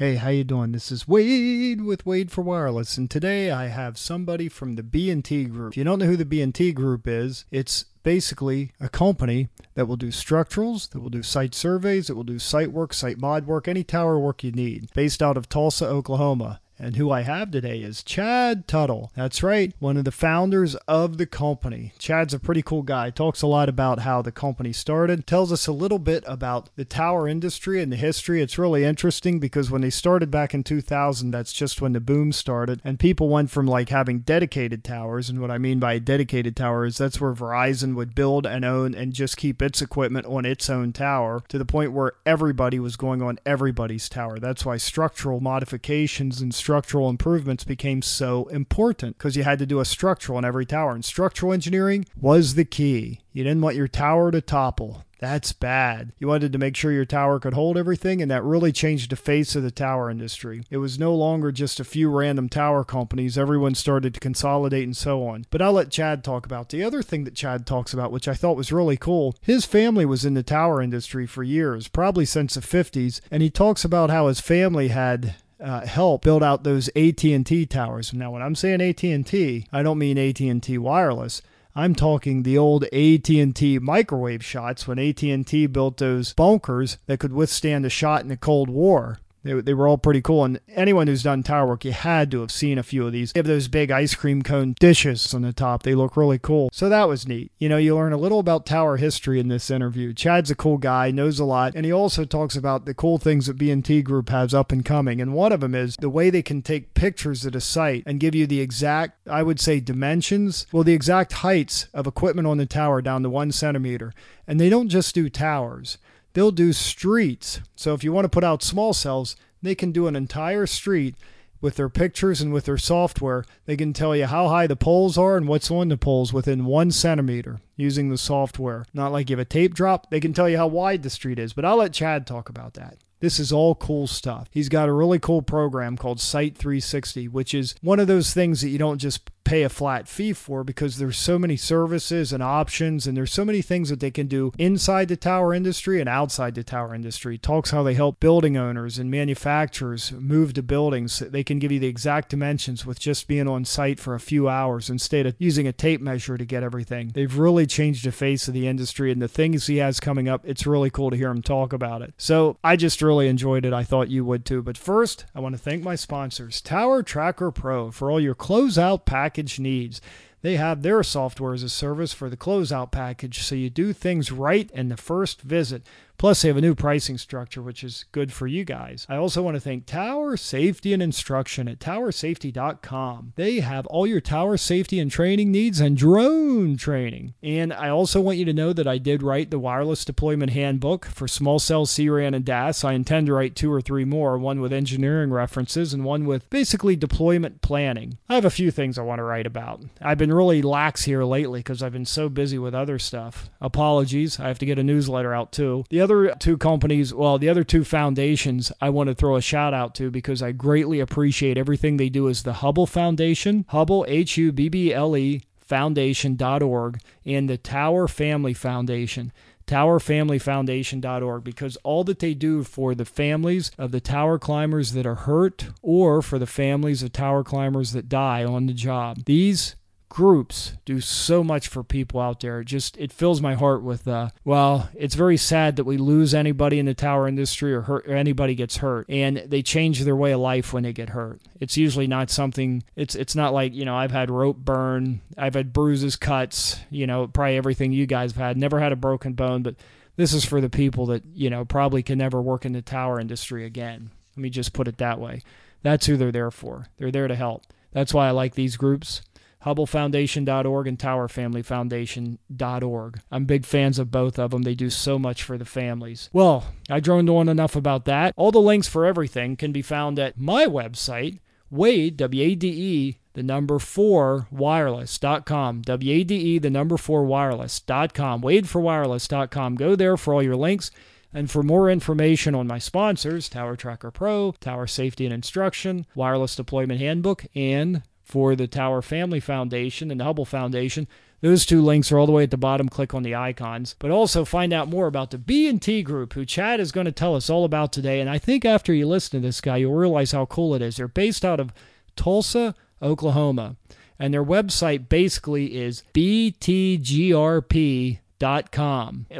Hey, how you doing? This is Wade with Wade for Wireless, and today I have somebody from the B&T Group. If you don't know who the B&T Group is, it's basically a company that will do structurals, that will do site surveys, that will do site work, site mod work, any tower work you need, based out of Tulsa, Oklahoma. And who I have today is Chad Tuttle. That's right, one of the founders of the company. Chad's a pretty cool guy. Talks a lot about how the company started, tells us a little bit about the tower industry and the history. It's really interesting because when they started back in 2000, that's just when the boom started. And people went from like having dedicated towers. And what I mean by dedicated tower is that's where Verizon would build and own and just keep its equipment on its own tower to the point where everybody was going on everybody's tower. That's why structural modifications and structural improvements became so important because you had to do a structural in every tower. And structural engineering was the key. You didn't want your tower to topple. That's bad. You wanted to make sure your tower could hold everything, and that really changed the face of the tower industry. It was no longer just a few random tower companies. Everyone started to consolidate and so on. But I'll let Chad talk about the other thing that Chad talks about, which I thought was really cool. His family was in the tower industry for years, probably since the 50s, and he talks about how his family had uh, help build out those AT&T towers. Now, when I'm saying AT&T, I don't mean AT&T wireless. I'm talking the old AT&T microwave shots when AT&T built those bunkers that could withstand a shot in the Cold War. They, they were all pretty cool. And anyone who's done tower work, you had to have seen a few of these. They have those big ice cream cone dishes on the top. They look really cool. So that was neat. You know, you learn a little about tower history in this interview. Chad's a cool guy, knows a lot, and he also talks about the cool things that B&T Group has up and coming. And one of them is the way they can take pictures at a site and give you the exact, I would say, dimensions, well, the exact heights of equipment on the tower down to one centimeter. And they don't just do towers they'll do streets. So if you want to put out small cells, they can do an entire street with their pictures and with their software. They can tell you how high the poles are and what's on the poles within one centimeter using the software. Not like you have a tape drop, they can tell you how wide the street is. But I'll let Chad talk about that. This is all cool stuff. He's got a really cool program called Site 360, which is one of those things that you don't just pay a flat fee for because there's so many services and options and there's so many things that they can do inside the tower industry and outside the tower industry. Talks how they help building owners and manufacturers move to buildings. They can give you the exact dimensions with just being on site for a few hours instead of using a tape measure to get everything. They've really changed the face of the industry and the things he has coming up, it's really cool to hear him talk about it. So I just really enjoyed it. I thought you would too. But first, I want to thank my sponsors, Tower Tracker Pro, for all your closeout package package needs. They have their software as a service for the closeout package, so you do things right in the first visit. Plus, they have a new pricing structure, which is good for you guys. I also want to thank Tower Safety and Instruction at towersafety.com. They have all your tower safety and training needs and drone training. And I also want you to know that I did write the wireless deployment handbook for small cell CRAN and DAS. I intend to write two or three more, one with engineering references and one with basically deployment planning. I have a few things I want to write about. I've been really lax here lately because I've been so busy with other stuff. Apologies. I have to get a newsletter out too. The other other two companies, well, the other two foundations I want to throw a shout out to because I greatly appreciate everything they do is the Hubble Foundation, Hubble, H U B B L E, foundation.org, and the Tower Family Foundation towerfamilyfoundation.org because all that they do for the families of the tower climbers that are hurt or for the families of tower climbers that die on the job. These groups do so much for people out there. It just it fills my heart with uh well, it's very sad that we lose anybody in the tower industry or hurt or anybody gets hurt and they change their way of life when they get hurt. It's usually not something it's it's not like, you know, I've had rope burn, I've had bruises, cuts, you know, probably everything you guys have had. Never had a broken bone, but this is for the people that, you know, probably can never work in the tower industry again. Let me just put it that way. That's who they're there for. They're there to help. That's why I like these groups HubbleFoundation.org and TowerFamilyFoundation.org. I'm big fans of both of them. They do so much for the families. Well, I droned on enough about that. All the links for everything can be found at my website, Wade, W A D E, the number four wireless.com. W A D E, the number four wireless.com. WadeForWireless.com. Go there for all your links. And for more information on my sponsors, Tower Tracker Pro, Tower Safety and Instruction, Wireless Deployment Handbook, and for the Tower Family Foundation and the Hubble Foundation, Those two links are all the way at the bottom. Click on the icons, but also find out more about the B&T Group, who Chad is going to tell us all about today. And I think after you listen to this guy, you'll realize how cool it is. They're based out of Tulsa, Oklahoma, and their website basically is btgrp.com.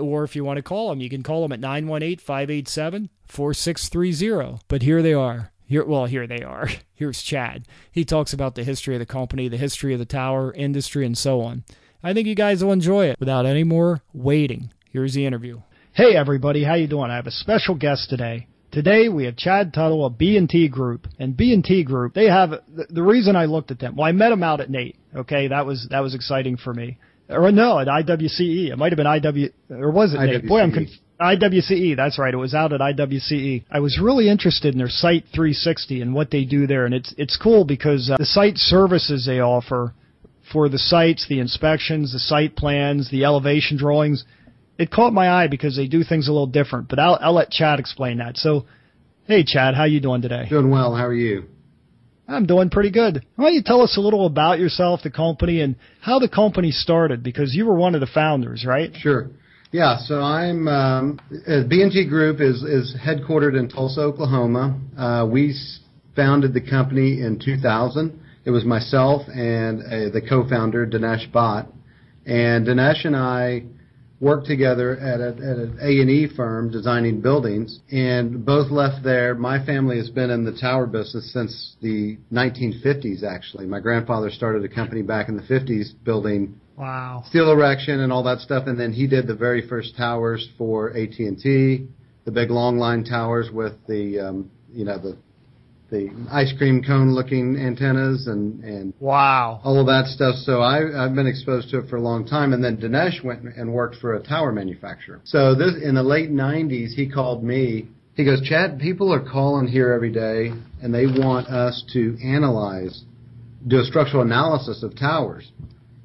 Or if you want to call them, you can call them at 918 587 4630. But here they are. Here, well, here they are. Here's Chad. He talks about the history of the company, the history of the tower industry, and so on. I think you guys will enjoy it. Without any more waiting, here's the interview. Hey everybody, how you doing? I have a special guest today. Today we have Chad Tuttle of B&T Group, and B&T Group. They have the, the reason I looked at them. Well, I met them out at NATE. Okay, that was that was exciting for me. Or no, at IWCE. It might have been IW or was it IWCE. NATE? Boy, I'm confused. IWCE, that's right. It was out at IWCE. I was really interested in their Site 360 and what they do there, and it's it's cool because uh, the site services they offer for the sites, the inspections, the site plans, the elevation drawings, it caught my eye because they do things a little different. But I'll I'll let Chad explain that. So, hey Chad, how you doing today? Doing well. How are you? I'm doing pretty good. Why don't you tell us a little about yourself, the company, and how the company started? Because you were one of the founders, right? Sure. Yeah, so I'm um, uh, B&T Group is is headquartered in Tulsa, Oklahoma. Uh, we founded the company in 2000. It was myself and uh, the co-founder Dinesh Bhatt, and Dinesh and I worked together at, a, at an A&E firm designing buildings, and both left there. My family has been in the tower business since the 1950s. Actually, my grandfather started a company back in the 50s building Wow. Steel erection and all that stuff, and then he did the very first towers for AT and T, the big long line towers with the um, you know the the ice cream cone looking antennas and and wow all of that stuff. So I I've been exposed to it for a long time. And then Dinesh went and worked for a tower manufacturer. So this in the late '90s, he called me. He goes, Chad, people are calling here every day, and they want us to analyze, do a structural analysis of towers.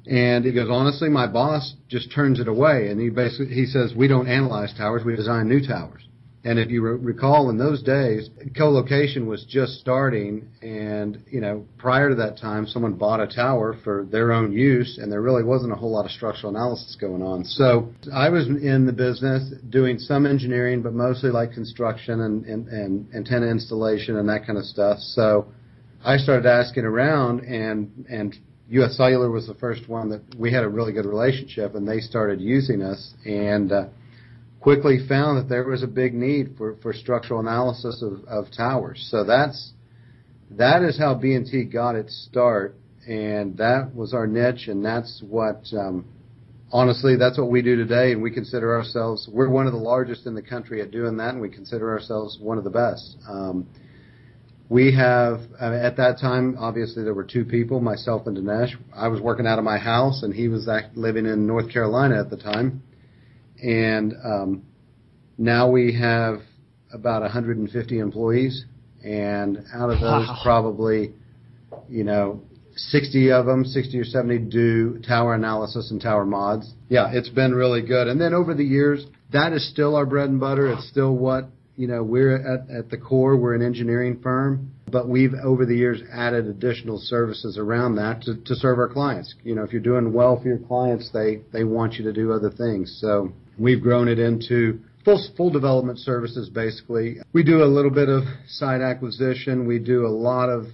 And he goes, honestly, my boss just turns it away, and he basically he says we don't analyze towers, we design new towers. And if you re- recall, in those days, co-location was just starting, and you know, prior to that time, someone bought a tower for their own use, and there really wasn't a whole lot of structural analysis going on. So I was in the business doing some engineering, but mostly like construction and, and, and antenna installation and that kind of stuff. So I started asking around, and and U.S. Cellular was the first one that we had a really good relationship, and they started using us and uh, quickly found that there was a big need for, for structural analysis of, of towers. So that's that is how B&T got its start, and that was our niche, and that's what. Um, honestly, that's what we do today, and we consider ourselves we're one of the largest in the country at doing that, and we consider ourselves one of the best. Um, we have, uh, at that time, obviously there were two people, myself and Dinesh. I was working out of my house and he was living in North Carolina at the time. And, um, now we have about 150 employees and out of those wow. probably, you know, 60 of them, 60 or 70 do tower analysis and tower mods. Yeah, it's been really good. And then over the years, that is still our bread and butter. It's still what you know, we're at, at the core, we're an engineering firm, but we've over the years added additional services around that to, to serve our clients. You know, if you're doing well for your clients, they, they want you to do other things. So we've grown it into full, full development services basically. We do a little bit of site acquisition. We do a lot of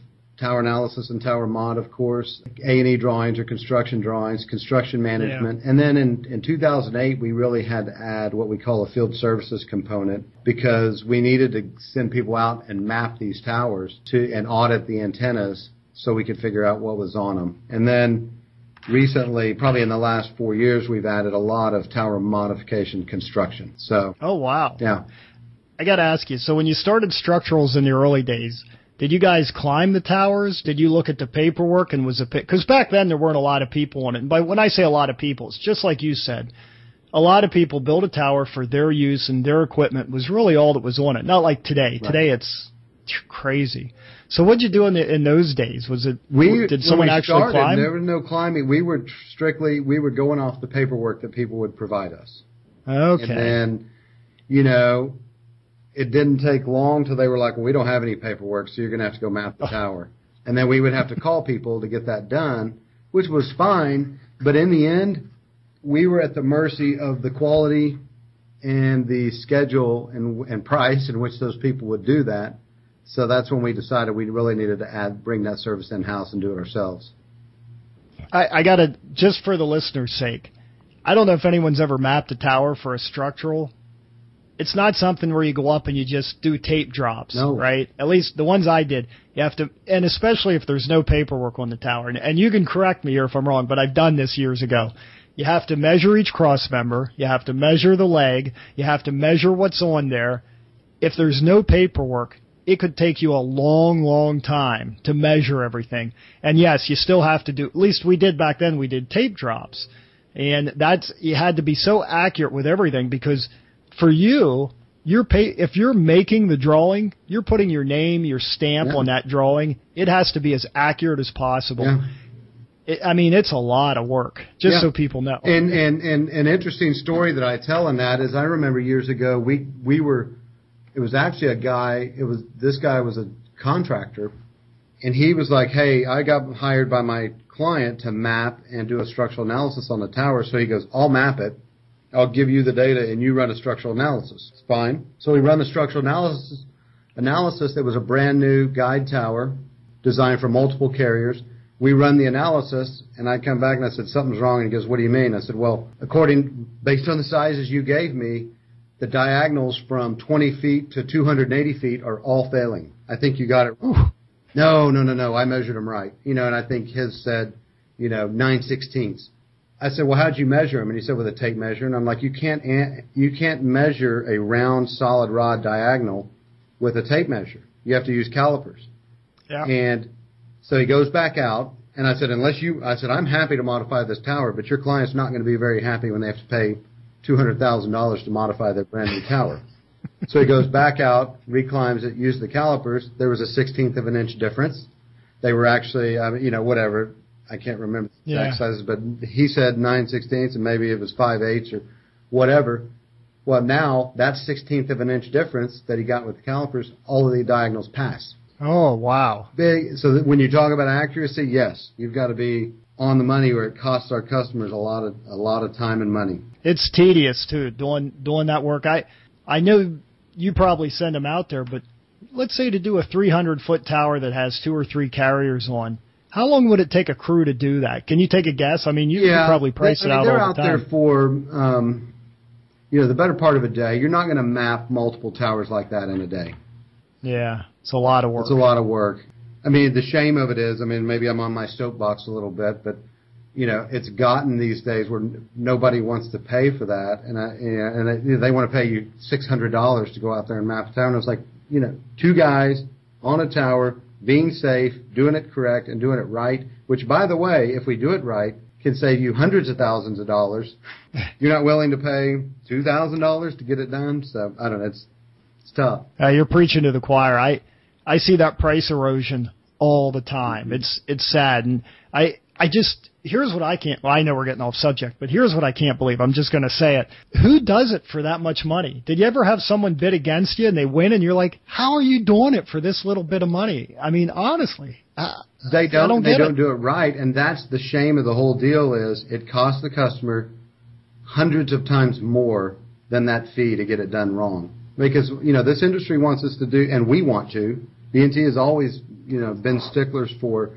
tower analysis and tower mod, of course, A&E drawings or construction drawings, construction management. Yeah. And then in, in 2008, we really had to add what we call a field services component because we needed to send people out and map these towers to and audit the antennas so we could figure out what was on them. And then recently, probably in the last four years, we've added a lot of tower modification construction. So. Oh wow. Yeah. I got to ask you. So when you started structurals in the early days, did you guys climb the towers? Did you look at the paperwork and was it because back then there weren't a lot of people on it. And by when I say a lot of people, it's just like you said. A lot of people built a tower for their use and their equipment was really all that was on it. Not like today. Right. Today it's crazy. So what'd you do in the, in those days? Was it we did someone we actually started, climb? There was no climbing. We were strictly we were going off the paperwork that people would provide us. Okay. And then, you know, it didn't take long till they were like, well, we don't have any paperwork, so you're going to have to go map the tower. And then we would have to call people to get that done, which was fine But in the end, we were at the mercy of the quality and the schedule and, and price in which those people would do that. So that's when we decided we really needed to add, bring that service in house and do it ourselves. I, I got to just for the listener's sake. I don't know if anyone's ever mapped a tower for a structural. It's not something where you go up and you just do tape drops, no. right? At least the ones I did, you have to, and especially if there's no paperwork on the tower. And, and you can correct me here if I'm wrong, but I've done this years ago. You have to measure each cross member. You have to measure the leg. You have to measure what's on there. If there's no paperwork, it could take you a long, long time to measure everything. And yes, you still have to do, at least we did back then, we did tape drops. And that's, you had to be so accurate with everything because for you, you're pay, if you're making the drawing, you're putting your name, your stamp Yeah. on that drawing. It has to be as accurate as possible. Yeah. It, I mean, it's a lot of work, just Yeah. so people know. And, and, and an interesting story that I tell in that is I remember years ago we, we were, it was actually a guy, it was, this guy was a contractor and he was like, Hey, I got hired by my client to map and do a structural analysis on the tower. So he goes, I'll map it. I'll give you the data and you run a structural analysis. It's fine. So we run the structural analysis, analysis. that was a brand new guyed tower designed for multiple carriers. We run the analysis and I come back and I said, something's wrong. And he goes, what do you mean? I said, well, according, based on the sizes you gave me, the diagonals from 20 feet to 280 feet are all failing. I think you got it wrong. No, no, no, no. I measured them right. You know, and I think his said, you know, 9 sixteenths. I said, well, how'd you measure them? And he said, with a tape measure. And I'm like, you can't, an- you can't measure a round solid rod diagonal with a tape measure. You have to use calipers. yeah. And so he goes back out, and I said, unless you, I said, I'm happy to modify this tower, but your client's not going to be very happy when they have to pay two hundred thousand dollars to modify their brand new tower. so he goes back out, reclimbs it, used the calipers. There was a sixteenth of an inch difference. They were actually, I mean, you know, whatever. I can't remember the exact Yeah. sizes, but he said nine sixteenths, and maybe it was five eighths or whatever. Well, now that sixteenth of an inch difference that he got with the calipers, all of the diagonals pass Oh, wow. big. So that when you talk about accuracy, yes, you've got to be on the money, or it costs our customers a lot of a lot of time and money. It's tedious too doing doing that work. I I know you probably send them out there, but let's say to do a 300 foot tower that has two or three carriers on. How long would it take a crew to do that? Can you take a guess? I mean, you could probably price I it mean, out They're all out the time. there for um, you know the better part of a day. You're not going to map multiple towers like that in a day. Yeah, it's a lot of work. It's a lot of work. I mean, the shame of it is, I mean, maybe I'm on my soapbox a little bit, but you know, it's gotten these days where n- nobody wants to pay for that, and I, you know, and they, they want to pay you six hundred dollars to go out there and map a tower. And it's like, you know, two guys on a tower, being safe, doing it correct, and doing it right. Which, by the way, if we do it right, can save you hundreds of thousands of dollars. You're not willing to pay two thousand dollars to get it done, so I don't know. It's it's tough. Uh, you're preaching to the choir. I I see that price erosion all the time. It's it's sad, and I I just here's what I can't. Well, I know we're getting off subject, but here's what I can't believe. I'm just going to say it. Who does it for that much money? Did you ever have someone bid against you and they win, and you're like, how are you doing it for this little bit of money? I mean, honestly, uh, They don't. don't they don't it. do it right, and that's the shame of the whole deal. Is it costs the customer hundreds of times more than that fee to get it done wrong? Because you know this industry wants us to do, and we want to. BNT has always you know been sticklers for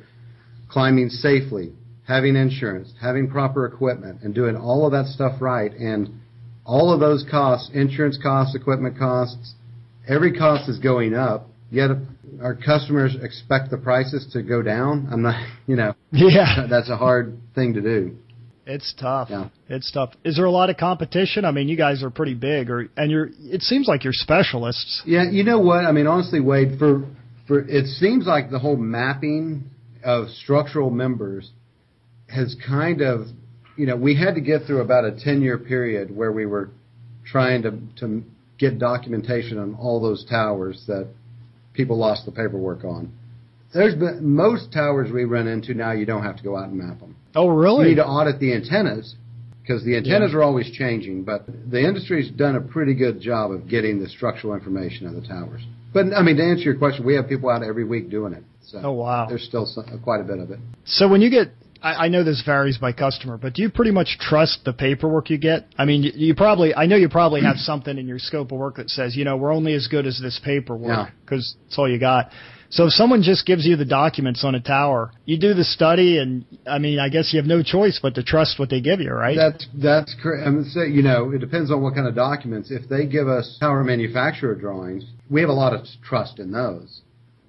climbing safely, having insurance, having proper equipment, and doing all of that stuff right. And all of those costs, insurance costs, equipment costs, every cost is going up. Yet our customers expect the prices to go down. I'm not, you know, yeah, that's a hard thing to do. it's tough. Yeah. It's tough. Is there a lot of competition? I mean, you guys are pretty big, or and you're. It seems like you're specialists. Yeah, you know what? I mean, honestly, Wade, for for it seems like the whole mapping of structural members has kind of, you know, we had to get through about a 10 year period where we were trying to to get documentation on all those towers that people lost the paperwork on. There's been most towers we run into now. You don't have to go out and map them. Oh, really? You need to audit the antennas because the antennas are always changing, but the industry's done a pretty good job of getting the structural information of the towers. But I mean, to answer your question, we have people out every week doing it. So Oh, wow. there's still some, quite a bit of it. So when you get, I, I know this varies by customer, but do you pretty much trust the paperwork you get? I mean, you, you probably, I know you probably have something in your scope of work that says, you know, we're only as good as this paperwork because Yeah. it's all you got. So if someone just gives you the documents on a tower, you do the study, and I mean, I guess you have no choice but to trust what they give you, right? That's that's correct. I mean, say, you know, it depends on what kind of documents. If they give us tower manufacturer drawings, we have a lot of trust in those.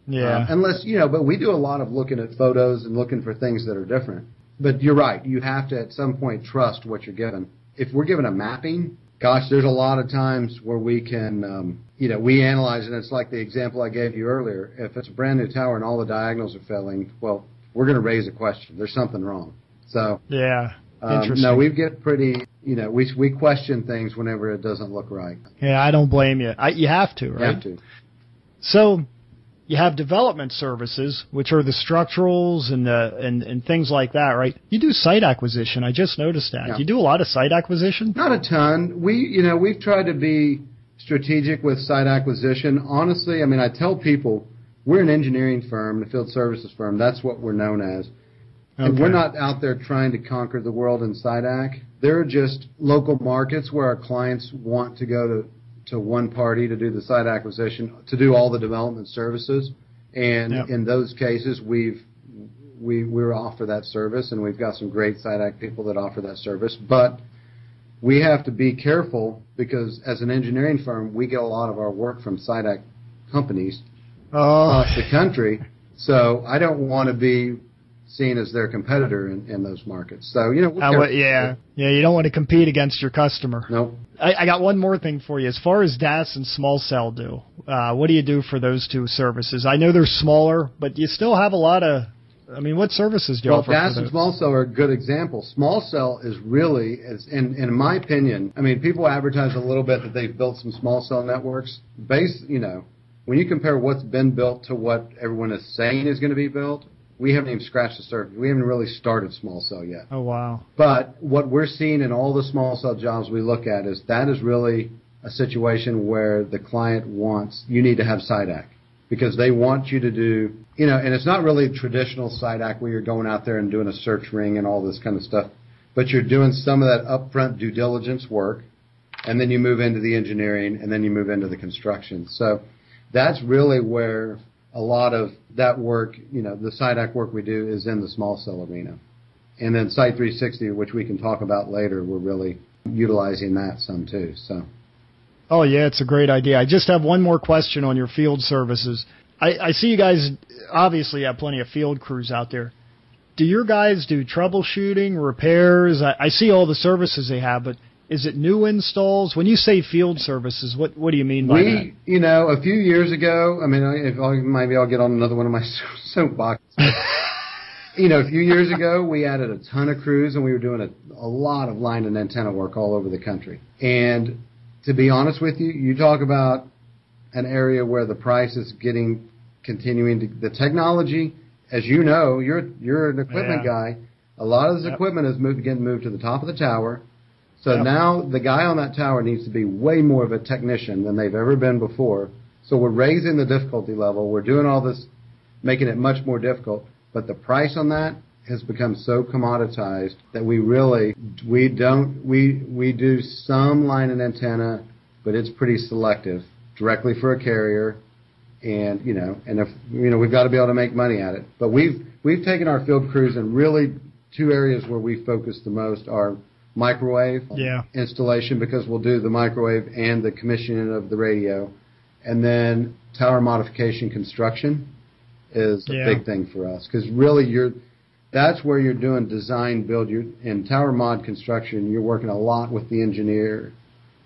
yeah. Um, unless you know, but we do a lot of looking at photos and looking for things that are different. But you're right. You have to at some point trust what you're given. If we're given a mapping, gosh, there's a lot of times where we can, um, you know, we analyze. And it's like the example I gave you earlier. If it's a brand new tower and all the diagonals are failing, well, we're going to raise a question. There's something wrong. So yeah. um, no, we get pretty, you know, we we question things whenever it doesn't look right. yeah, I don't blame you. I, you have to, You right? have to. So you have development services, which are the structurals and the and, and things like that, right? You do site acquisition. I just noticed that. Yeah. You do a lot of site acquisition. Not a ton. We, you know, we've tried to be strategic with site acquisition. Honestly, I mean, I tell people we're an engineering firm, a field services firm. That's what we're known as. And we're not out there trying to conquer the world in site acq. There are just local markets where our clients want to go to, to one party to do the site acquisition, to do all the development services. And Yep. in those cases, we've we we offer that service, and we've got some great site acq people that offer that service. But we have to be careful because as an engineering firm, we get a lot of our work from site acq companies Oh, across the country. So I don't want to be seen as their competitor in, in those markets. So you know, I wa- yeah, yeah. You don't want to compete against your customer. No, I, I got one more thing for you. As far as DAS and small cell do, uh, what do you do for those two services? I know they're smaller, but you still have a lot of. I mean, what services do you well, offer? Well, DAS and small cell are a good example. Small cell is really, is, in in my opinion, I mean, people advertise a little bit that they've built some small cell networks. Base, you know, when you compare what's been built to what everyone is saying is going to be built, we haven't even scratched the surface. We haven't really started small cell yet. Oh wow. But what we're seeing in all the small cell jobs we look at is that is really a situation where the client wants you need to have site acq because they want you to do you know, and it's not really traditional site acq where you're going out there and doing a search ring and all this kind of stuff, but you're doing some of that upfront due diligence work, and then you move into the engineering, and then you move into the construction. So that's really where a lot of that work, you know, the site acq work we do is in the small cell arena. And then Site 360, which we can talk about later, we're really utilizing that some too. So Oh yeah, it's a great idea. I just have one more question on your field services. I, I see you guys obviously have plenty of field crews out there. Do your guys do troubleshooting, repairs? I, I see all the services they have, but is it new installs? When you say field services, what what do you mean by that? you know, a few years ago, I mean, if I'll, maybe I'll get on another one of my soapboxes. you know, a few years ago, we added a ton of crews and we were doing a, a lot of line and antenna work all over the country. And to be honest with you, you talk about an area where the price is getting continuing to the technology. As you know, you're you're an equipment Yeah. guy. A lot of this Yep. equipment is moved, getting moved to the top of the tower. So Yep. now the guy on that tower needs to be way more of a technician than they've ever been before. So we're raising the difficulty level. We're doing all this, making it much more difficult. But the price on that has become so commoditized that we really we don't we we do some line and antenna, but it's pretty selective directly for a carrier and you know, and if you know, we've got to be able to make money at it. But we've we've taken our field crews and really two areas where we focus the most are microwave Yeah. installation because we'll do the microwave and the commissioning of the radio, and then tower modification construction is a Yeah. big thing for us because really you're that's where you're doing design build. You in tower mod construction, you're working a lot with the engineer.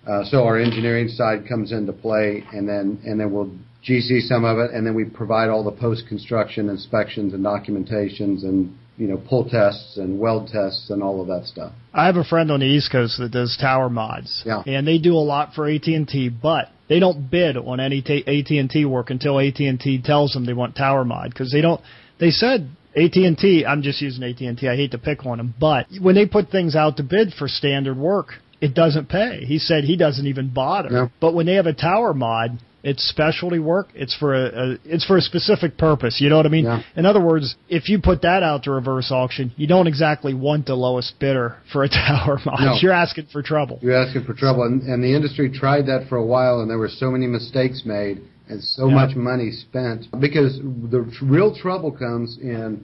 Uh, so our engineering side comes into play, and then and then we'll GC some of it, and then we provide all the post construction inspections and documentations, and you know pull tests and weld tests and all of that stuff. I have a friend on the East Coast that does tower mods, Yeah. and they do a lot for AT and T, but they don't bid on any t- AT and T work until AT and T tells them they want tower mod because they don't. They said AT and T. I'm just using AT and T. I hate to pick on them, but when they put things out to bid for standard work, it doesn't pay. He said he doesn't even bother. No. But when they have a tower mod, It's specialty work. It's for a, a it's for a specific purpose. You know what I mean? Yeah. In other words, if you put that out to reverse auction, you don't exactly want the lowest bidder for a tower mod. No. You're asking for trouble. You're asking for trouble, and, and the industry tried that for a while, and there were so many mistakes made and so Yeah. much money spent because the real trouble comes in.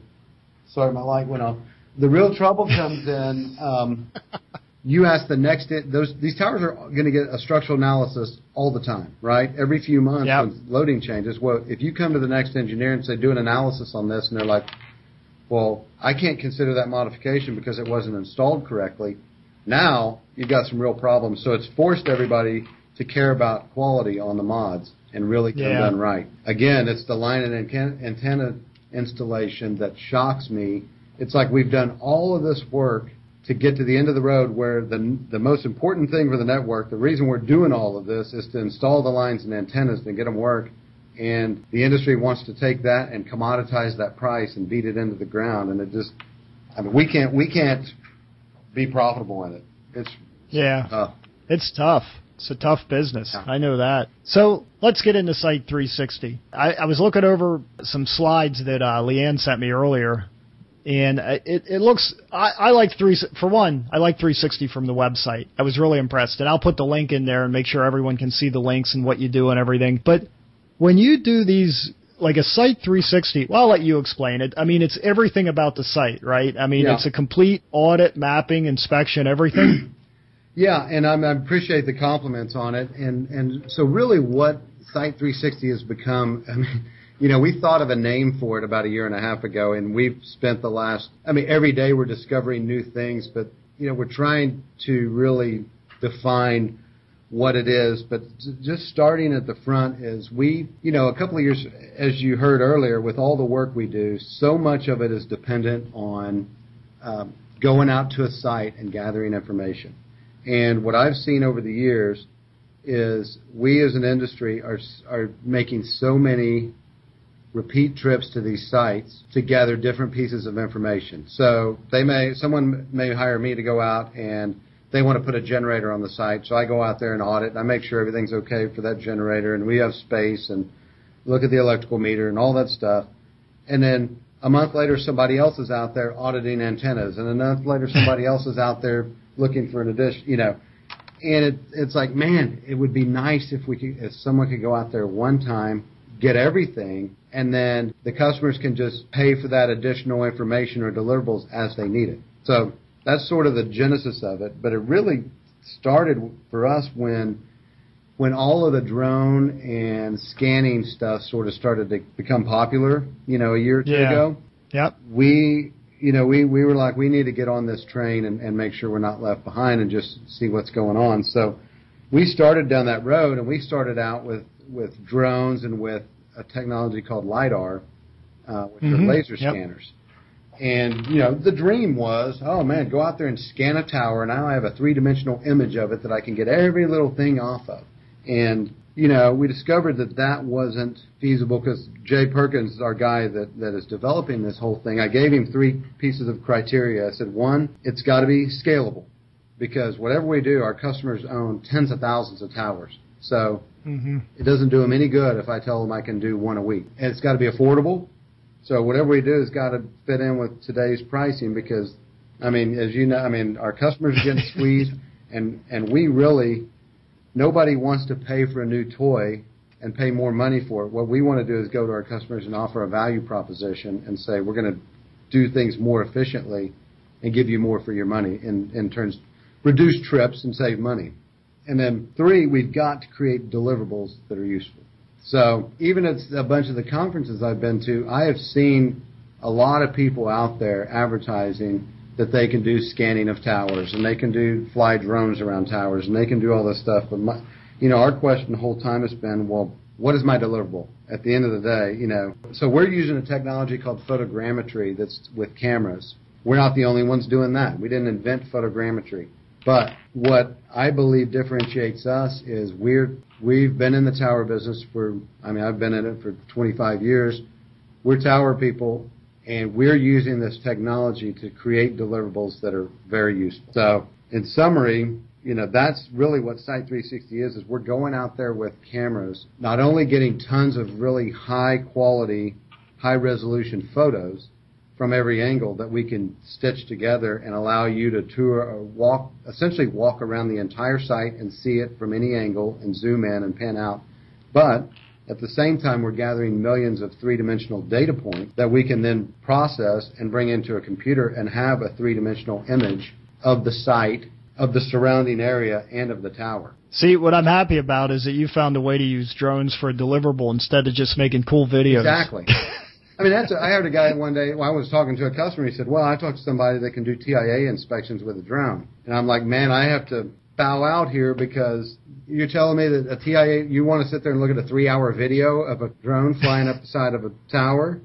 Sorry, my light went off. The real trouble comes in. Um, you ask the next those these towers are going to get a structural analysis all the time, right? Every few months Yep. when loading changes. Well, if you come to the next engineer and say do an analysis on this, and they're like, well, I can't consider that modification because it wasn't installed correctly. Now you've got some real problems. So it's forced everybody to care about quality on the mods and really get Yeah. done right. Again, it's the line and antenna installation that shocks me. It's like we've done all of this work to get to the end of the road where the the most important thing for the network, the reason we're doing all of this is to install the lines and antennas and get them work. And the industry wants to take that and commoditize that price and beat it into the ground. And it just, I mean, we can't we can't be profitable in it. It's Yeah. uh, It's tough. It's a tough business. Yeah. I know that. So let's get into Site 360. I, I was looking over some slides that uh, Leanne sent me earlier, and uh, it, it looks. I, I like three. For one, I like 360 from the website. I was really impressed, and I'll put the link in there and make sure everyone can see the links and what you do and everything. But when you do these. Like a site 360, well, I'll let you explain it. I mean, it's everything about the site, right? I mean, Yeah. it's a complete audit, mapping, inspection, everything. Yeah, and I'm, I appreciate the compliments on it. And and so really, what Site 360 has become, I mean, you know, we thought of a name for it about a year and a half ago, and we've spent the last, I mean, every day we're discovering new things, but you know, we're trying to really define what it is. But just starting at the front is we, you know, a couple of years, as you heard earlier, with all the work we do, so much of it is dependent on um, going out to a site and gathering information. And what I've seen over the years is we as an industry are are making so many repeat trips to these sites to gather different pieces of information. So they may someone may hire me to go out and they want to put a generator on the site. So I go out there and audit and I make sure everything's okay for that generator and we have space and look at the electrical meter and all that stuff. And then a month later somebody else is out there auditing antennas and a month later somebody else is out there looking for an addition, you know. And it, it's like, man, it would be nice if we could, if someone could go out there one time, get everything, and then the customers can just pay for that additional information or deliverables as they need it. So that's sort of the genesis of it. But it really started for us when when all of the drone and scanning stuff sort of started to become popular, you know, a year or two Yeah. ago Yep. we you know we we were like we need to get on this train and, and make sure we're not left behind and just see what's going on so we started down that road and we started out with with drones and with a technology called lidar uh, which Mhm. are laser Yep. scanners and you know the dream was oh man go out there and scan a tower and now i have a three dimensional image of it that i can get every little thing off of and you know, we discovered that that wasn't feasible because Jay Perkins is our guy that, that is developing this whole thing. I gave him three pieces of criteria. I said, one, it's got to be scalable because whatever we do, our customers own tens of thousands of towers. So hmm it doesn't do them any good if I tell them I can do one a week. And it's got to be affordable. So whatever we do has got to fit in with today's pricing because, I mean, as you know, I mean, our customers are getting squeezed, and and we really nobody wants to pay for a new toy and pay more money for it. What we want to do is go to our customers and offer a value proposition and say we're going to do things more efficiently and give you more for your money in in terms reduce trips and save money. And then three, we've got to create deliverables that are useful. So even at a bunch of the conferences I've been to, I have seen a lot of people out there advertising that they can do scanning of towers and they can do fly drones around towers and they can do all this stuff. But my, you know, our question the whole time has been, well, what is my deliverable at the end of the day? You know, so we're using a technology called photogrammetry that's with cameras. We're not the only ones doing that. We didn't invent photogrammetry. But what I believe differentiates us is we're we've been in the tower business for I mean I've been in it for 25 years. We're tower people and we're using this technology to create deliverables that are very useful. So in summary, you know, that's really what Site 360 is, is we're going out there with cameras, not only getting tons of really high quality, high resolution photos from every angle that we can stitch together and allow you to tour or walk, essentially walk around the entire site and see it from any angle and zoom in and pan out. But at the same time, we're gathering millions of three-dimensional data points that we can then process and bring into a computer and have a three-dimensional image of the site, of the surrounding area, and of the tower. See, what I'm happy about is that you found a way to use drones for a deliverable instead of just making cool videos. Exactly. I mean, that's. A, I heard a guy one day. Well, I was talking to a customer. He said, "Well, I talked to somebody that can do TIA inspections with a drone," and I'm like, "Man, I have to bow out here because you're telling me that a TIA, you want to sit there and look at a three hour video of a drone flying up the side of a tower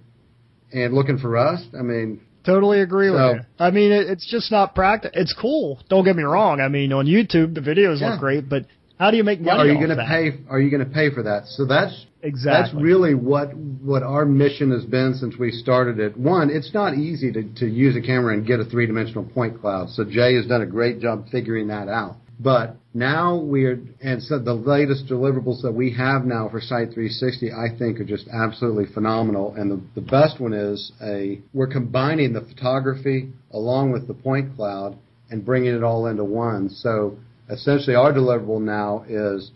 and looking for rust? I mean, Totally agree so, with you. I mean, it, it's just not practical. It's cool. Don't get me wrong. I mean, on YouTube, the videos yeah. look great, but how do you make money? Are you going to pay? Are you going to pay for that? So that's exactly that's really what what our mission has been since we started it. One, it's not easy to to use a camera and get a three dimensional point cloud. So Jay has done a great job figuring that out. But now we're, and so the latest deliverables that we have now for Site 360, I think are just absolutely phenomenal. And the, the best one is a, we're combining the photography along with the point cloud and bringing it all into one. So essentially our deliverable now is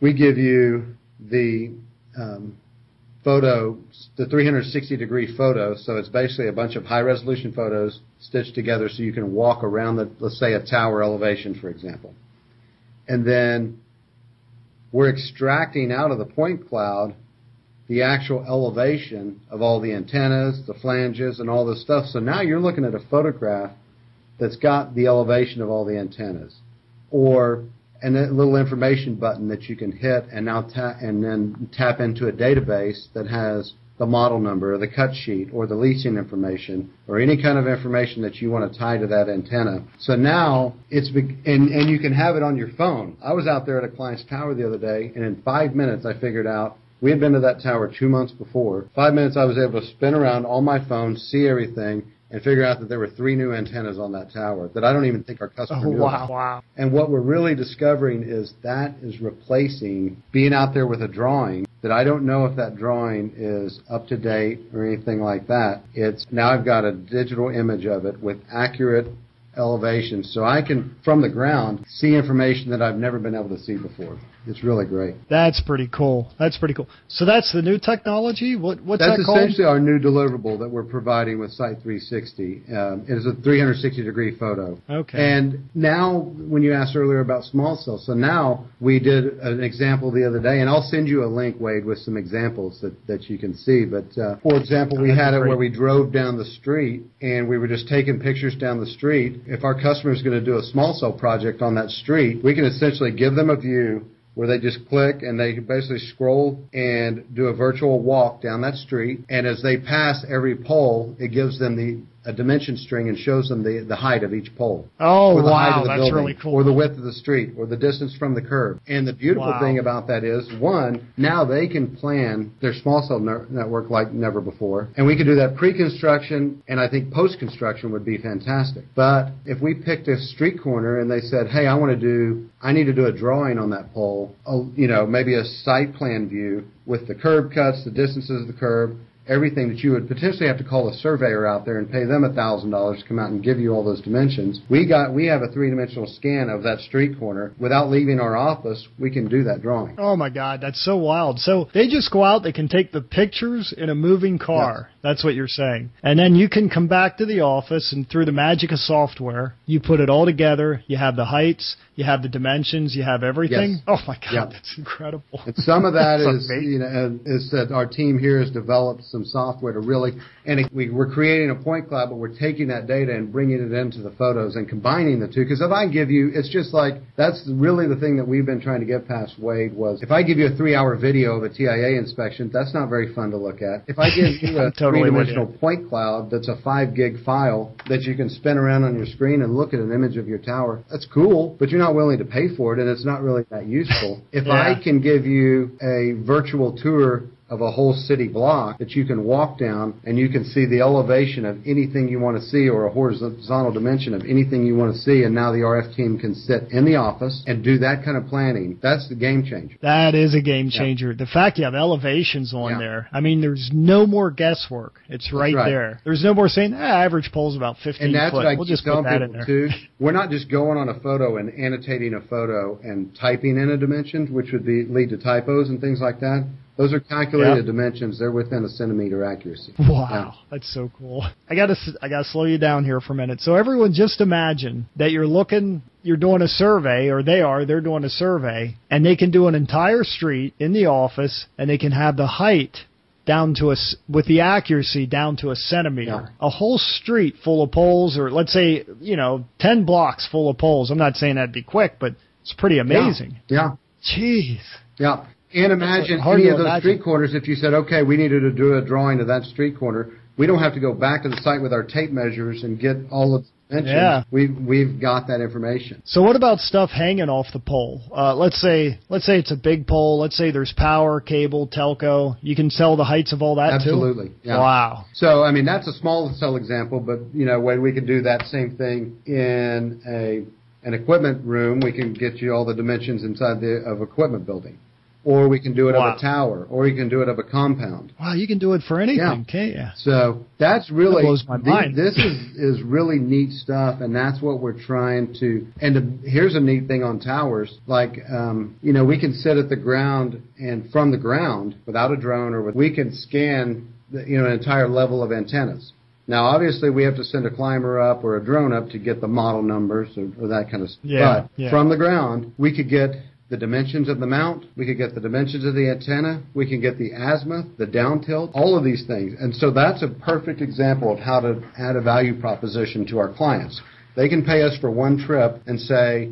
we give you the um, photo, the 360 degree photo. So it's basically a bunch of high resolution photos stitched together so you can walk around the, let's say a tower elevation, for example. And then we're extracting out of the point cloud the actual elevation of all the antennas, the flanges, and all this stuff. So now you're looking at a photograph that's got the elevation of all the antennas. Or and a little information button that you can hit and now tap and then tap into a database that has the model number or the cut sheet or the leasing information or any kind of information that you want to tie to that antenna. So now it's be- and and you can have it on your phone. I was out there at a client's tower the other day and in 5 minutes I figured out we had been to that tower 2 months before. 5 minutes I was able to spin around on my phone, see everything and figure out that there were three new antennas on that tower that I don't even think our customer oh, knew. Wow, wow. And what we're really discovering is that is replacing being out there with a drawing that I don't know if that drawing is up to date or anything like that. It's now I've got a digital image of it with accurate elevation so I can from the ground see information that I've never been able to see before. It's really great. That's pretty cool. That's pretty cool. So that's the new technology. What what's that's that called? That's essentially our new deliverable that we're providing with Site 360. Um, it is a 360 degree photo. Okay. And now, when you asked earlier about small cells, so now we did an example the other day, and I'll send you a link, Wade, with some examples that that you can see. But uh, for example, we had it where we drove down the street and we were just taking pictures down the street. If our customer is going to do a small cell project on that street, we can essentially give them a view where they just click and they basically scroll and do a virtual walk down that street. And as they pass every pole, it gives them the a dimension string and shows them the, the height of each pole. Oh, or the wow, height of the that's building, really cool. Or the width of the street, or the distance from the curb. And the beautiful wow. thing about that is, one, now they can plan their small cell ner- network like never before. And we can do that pre-construction, and I think post-construction would be fantastic. But if we picked a street corner and they said, hey, I want to do, I need to do a drawing on that pole, you know, maybe a site plan view with the curb cuts, the distances of the curb, everything that you would potentially have to call a surveyor out there and pay them a thousand dollars to come out and give you all those dimensions. We got we have a three dimensional scan of that street corner without leaving our office. We can do that drawing. Oh my God, that's so wild. So they just go out, they can take the pictures in a moving car. That's what you're saying, and then you can come back to the office and through the magic of software, you put it all together. You have the heights, you have the dimensions, you have everything. Yes. Oh my God, that's incredible. And some of that is you know is that our team here has developed some software to really, and we, we're creating a point cloud, but we're taking that data and bringing it into the photos and combining the two. Because if I give you, it's just like that's really the thing that we've been trying to get past Wade was if I give you a three-hour video of a TIA inspection, that's not very fun to look at. If I give you a totally three-dimensional point cloud that's a five gig file that you can spin around on your screen and look at an image of your tower, that's cool, but you're not willing to pay for it, and it's not really that useful. If yeah. I can give you a virtual tour of a whole city block that you can walk down and you can see the elevation of anything you want to see or a horizontal dimension of anything you want to see. And now the RF team can sit in the office and do that kind of planning. That's the game changer. That is a game changer. Yeah. The fact you have elevations on yeah. there. I mean, there's no more guesswork. It's right, right. there. There's no more saying, ah, average pole is about 15 and that's foot. What I we'll just put that in there. Too. We're not just going on a photo and annotating a photo and typing in a dimension, which would be lead to typos and things like that. Those are calculated yep. dimensions. They're within a centimeter accuracy. Wow, yeah. that's so cool. I gotta, I gotta slow you down here for a minute. So everyone, just imagine that you're looking, you're doing a survey, or they are, they're doing a survey, and they can do an entire street in the office, and they can have the height down to a, with the accuracy down to a centimeter. Yeah. A whole street full of poles, or let's say, you know, 10 blocks full of poles. I'm not saying that'd be quick, but it's pretty amazing. Yeah. yeah. Jeez. Yeah. And imagine any of those imagine. street corners if you said, okay, we needed to do a drawing of that street corner. We don't have to go back to the site with our tape measures and get all of the dimensions. Yeah. We've, we've got that information. So what about stuff hanging off the pole? Uh, let's say, let's say it's a big pole. Let's say there's power, cable, telco. You can sell the heights of all that Absolutely. too? Yeah. Wow. So, I mean, that's a small cell example, but, you know, when we can do that same thing in a, an equipment room, we can get you all the dimensions inside the, of equipment building or we can do it wow. of a tower, or you can do it of a compound. Wow, you can do it for anything, yeah. can't you? So that's really that blows my mind. This is is really neat stuff, and that's what we're trying to. And to, here's a neat thing on towers, like um, you know, we can sit at the ground and from the ground without a drone, or with, we can scan the, you know an entire level of antennas. Now, obviously, we have to send a climber up or a drone up to get the model numbers or, or that kind of stuff. Yeah, but yeah. from the ground, we could get the dimensions of the mount, we could get the dimensions of the antenna, we can get the azimuth, the down tilt, all of these things. And so that's a perfect example of how to add a value proposition to our clients. They can pay us for one trip and say,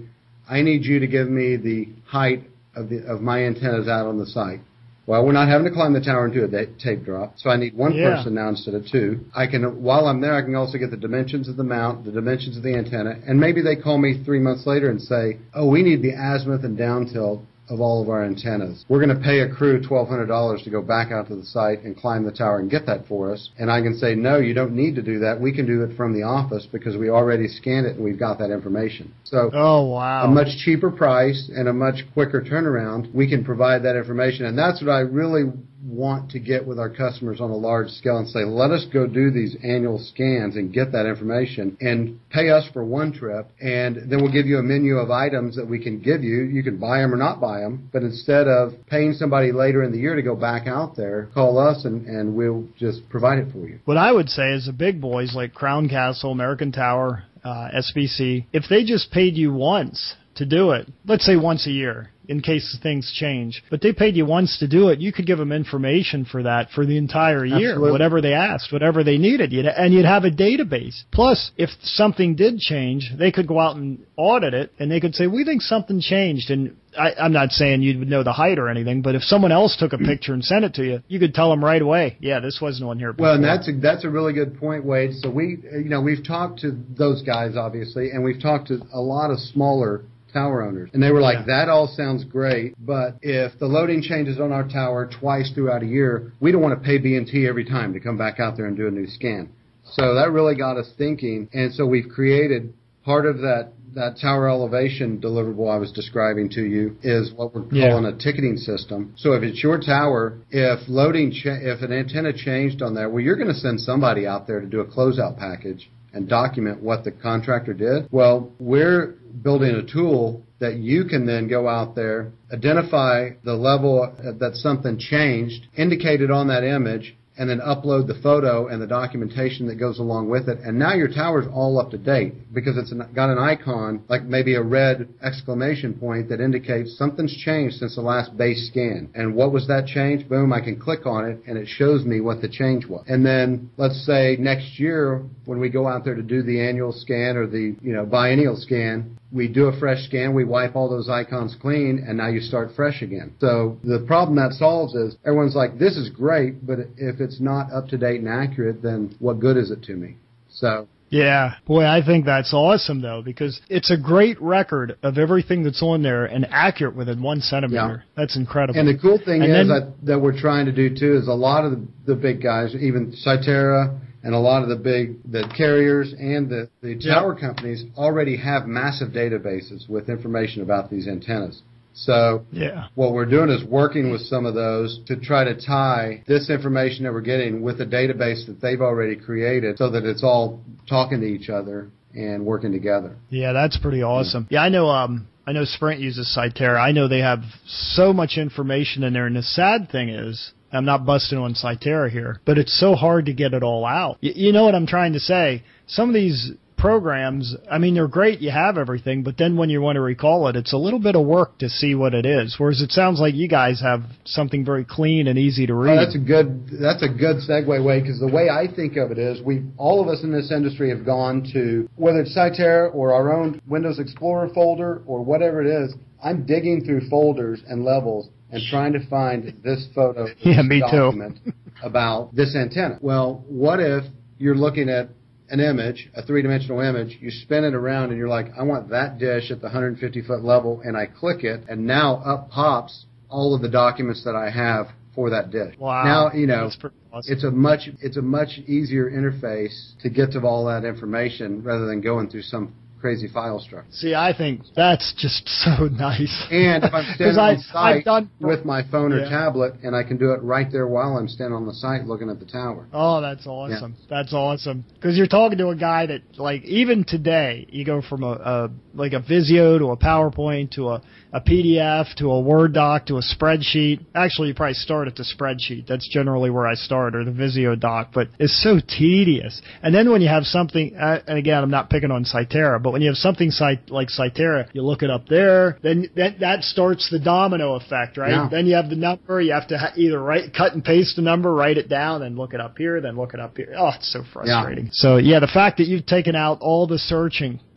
I need you to give me the height of, the, of my antennas out on the site. Well, we're not having to climb the tower and do a tape drop, so I need one yeah. person now instead of two. I can, while I'm there, I can also get the dimensions of the mount, the dimensions of the antenna, and maybe they call me three months later and say, "Oh, we need the azimuth and down tilt of all of our antennas. We're going to pay a crew $1,200 to go back out to the site and climb the tower and get that for us. And I can say, no, you don't need to do that. We can do it from the office because we already scanned it and we've got that information. So, oh wow, a much cheaper price and a much quicker turnaround. We can provide that information, and that's what I really want to get with our customers on a large scale and say, let us go do these annual scans and get that information and pay us for one trip. And then we'll give you a menu of items that we can give you. You can buy them or not buy them. But instead of paying somebody later in the year to go back out there, call us and, and we'll just provide it for you. What I would say is the big boys like Crown Castle, American Tower, uh, SBA, if they just paid you once to do it, let's say once a year, in case things change. But they paid you once to do it. You could give them information for that for the entire year, Absolutely. whatever they asked, whatever they needed. You'd, and you'd have a database. Plus, if something did change, they could go out and audit it, and they could say, "We think something changed." And I, I'm not saying you would know the height or anything, but if someone else took a picture and sent it to you, you could tell them right away, "Yeah, this wasn't on here." Before. Well, and that's a, that's a really good point, Wade. So we, you know, we've talked to those guys obviously, and we've talked to a lot of smaller tower owners. And they were like, yeah. that all sounds great, but if the loading changes on our tower twice throughout a year, we don't want to pay B+T every time to come back out there and do a new scan. So that really got us thinking. And so we've created part of that that tower elevation deliverable I was describing to you is what we're yeah. calling a ticketing system. So if it's your tower, if loading, cha- if an antenna changed on there, well, you're going to send somebody out there to do a closeout package and document what the contractor did. Well, we're building a tool that you can then go out there, identify the level that something changed, indicated on that image, and then upload the photo and the documentation that goes along with it. And now your tower's all up to date because it's got an icon, like maybe a red exclamation point that indicates something's changed since the last base scan. And what was that change? Boom, I can click on it and it shows me what the change was. And then let's say next year when we go out there to do the annual scan or the, you know, biennial scan, we do a fresh scan, we wipe all those icons clean, and now you start fresh again. So the problem that solves is everyone's like, this is great, but if it's not up to date and accurate, then what good is it to me? So Yeah. Boy, I think that's awesome though, because it's a great record of everything that's on there and accurate within one centimeter. Yeah. That's incredible. And the cool thing and is then, that, that we're trying to do too is a lot of the, the big guys, even Siterra and a lot of the big the carriers and the, the tower companies already have massive databases with information about these antennas. So yeah. what we're doing is working with some of those to try to tie this information that we're getting with a database that they've already created so that it's all talking to each other and working together. Yeah, that's pretty awesome. Yeah, I know um I know Sprint uses Siterra. I know they have so much information in there and the sad thing is I'm not busting on Siterra here, but it's so hard to get it all out. Y- you know what I'm trying to say? Some of these programs, I mean, they're great. You have everything, but then when you want to recall it, it's a little bit of work to see what it is. Whereas it sounds like you guys have something very clean and easy to oh, read. Oh, that's a good. That's a good segue way because the way I think of it is, we all of us in this industry have gone to whether it's Siterra or our own Windows Explorer folder or whatever it is. I'm digging through folders and levels and trying to find this photo, yeah, me document too. about this antenna. Well, what if you're looking at an image, a three-dimensional image, you spin it around and you're like, I want that dish at the 150 foot level, and I click it, and now up pops all of the documents that I have for that dish. Wow. Now, you know, awesome. it's a much it's a much easier interface to get to all that information rather than going through some crazy file structure. See, I think that's just so nice. And if I'm standing on site done, with my phone or yeah. tablet, and I can do it right there while I'm standing on the site looking at the tower. Oh, that's awesome. Yeah. That's awesome. Because you're talking to a guy that, like, even today, you go from a, a like a Visio to a PowerPoint to a, a PDF to a Word doc to a spreadsheet. Actually, you probably start at the spreadsheet. That's generally where I start, or the Visio doc. But it's so tedious. And then when you have something, uh, and again, I'm not picking on Siterra, but when you have something like Siterra, you look it up there, then that, that starts the domino effect, right? Yeah. Then you have the number, you have to ha- either write, cut and paste the number, write it down, and look it up here, then look it up here. Oh, it's so frustrating. Yeah. So yeah, the fact that you've taken out all the searching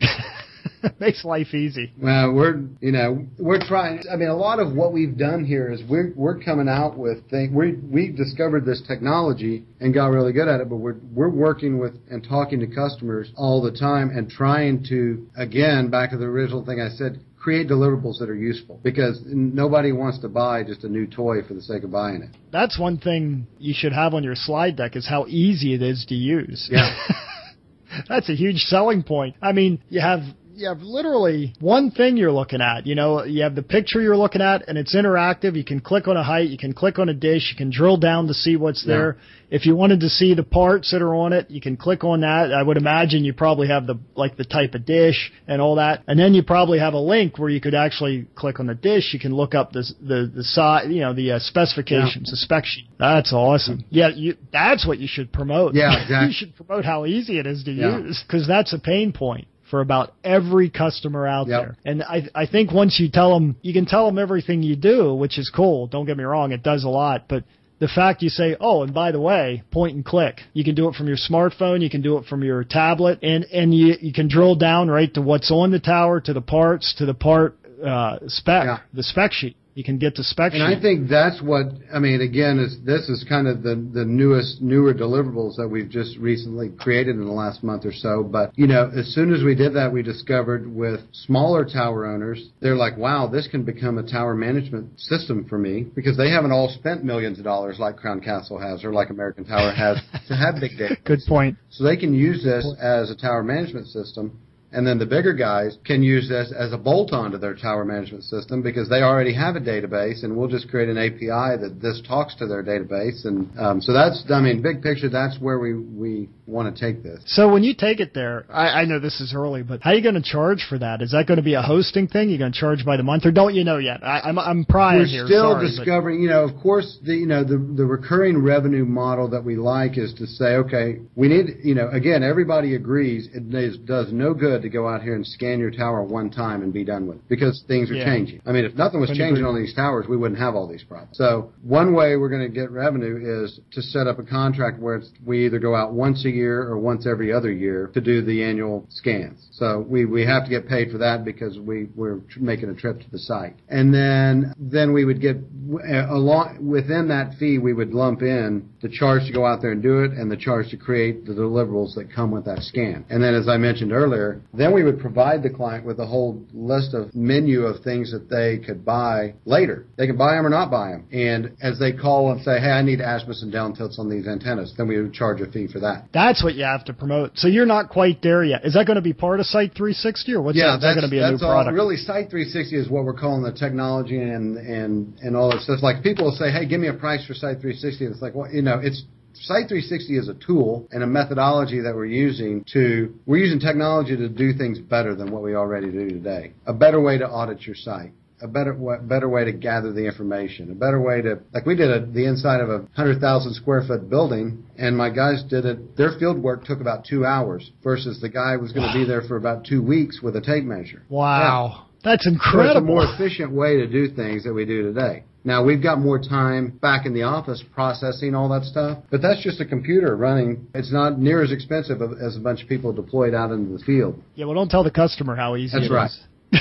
makes life easy. Well, we're you know we're trying. I mean, a lot of what we've done here is we're we're coming out with things. We we discovered this technology and got really good at it, but we're we're working with and talking to customers all the time and trying to again back to the original thing I said. Create deliverables that are useful because nobody wants to buy just a new toy for the sake of buying it. That's one thing you should have on your slide deck is how easy it is to use. Yeah. That's a huge selling point. I mean, you have you have literally one thing you're looking at. You know, you have the picture you're looking at, and it's interactive. You can click on a height, you can click on a dish, you can drill down to see what's yeah. there. If you wanted to see the parts that are on it, you can click on that. I would imagine you probably have the like the type of dish and all that, and then you probably have a link where you could actually click on the dish. You can look up the the the size, you know, the uh, specifications, yeah. the spec sheet. That's awesome. Yeah, you, that's what you should promote. Yeah, exactly. you should promote how easy it is to yeah. use because that's a pain point for about every customer out yep. there. And I, I think once you tell them, you can tell them everything you do, which is cool. Don't get me wrong, it does a lot, but the fact you say, oh, and by the way, point and click. You can do it from your smartphone, you can do it from your tablet, and, and you, you can drill down right to what's on the tower, to the parts, to the part uh, spec, yeah. the spec sheet. You can get to spec And I think that's what I mean. Again, is this is kind of the the newest newer deliverables that we've just recently created in the last month or so. But you know, as soon as we did that, we discovered with smaller tower owners, they're like, wow, this can become a tower management system for me because they haven't all spent millions of dollars like Crown Castle has or like American Tower has to have big data. Good point. So they can use this as a tower management system and then the bigger guys can use this as a bolt on to their tower management system because they already have a database and we'll just create an API that this talks to their database. And um, so that's, I mean, big picture, that's where we, we want to take this. So when you take it there, I, I know this is early, but how are you going to charge for that? Is that going to be a hosting thing? You're going to charge by the month or don't you know yet? I, I'm, I'm prying We're here. still sorry, discovering, but. you know, of course, the, you know, the, the recurring revenue model that we like is to say, okay, we need, you know, again, everybody agrees it does no good good to go out here and scan your tower one time and be done with it because things are Yeah. changing. I mean, if nothing was changing on these towers, we wouldn't have all these problems. So one way we're going to get revenue is to set up a contract where it's, we either go out once a year or once every other year to do the annual scans. So we, we have to get paid for that because we, we're making a trip to the site. And then, then we would get, uh, along, within that fee, we would lump in the charge to go out there and do it and the charge to create the deliverables that come with that scan. And then as I mentioned earlier, then we would provide the client with a whole list of menu of things that they could buy later. They can buy them or not buy them. And as they call and say, hey, I need azimuth down tilts on these antennas, then we would charge a fee for that. That's what you have to promote. So you're not quite there yet. Is that going to be part of Site 360 or what's yeah, that? That going to be a new that's all. Really, Site 360 is what we're calling the technology and and and all that stuff. Like people will say, "Hey, give me a price for Site 360." It's like, well, you know, it's Site 360 is a tool and a methodology that we're using to we're using technology to do things better than what we already do today. A better way to audit your site. A better better way to gather the information. A better way to like we did a, the inside of a hundred thousand square foot building, and my guys did it. Their field work took about two hours versus the guy was going to be there for about two weeks with a tape measure. wow. That's So it's a incredible. more efficient way to do things that we do today. Now we've got more time back in the office processing all that stuff, but that's just a computer running. It's not near as expensive as a bunch of people deployed out into the field. yeah, well, don't tell the customer how easy That's it right. is.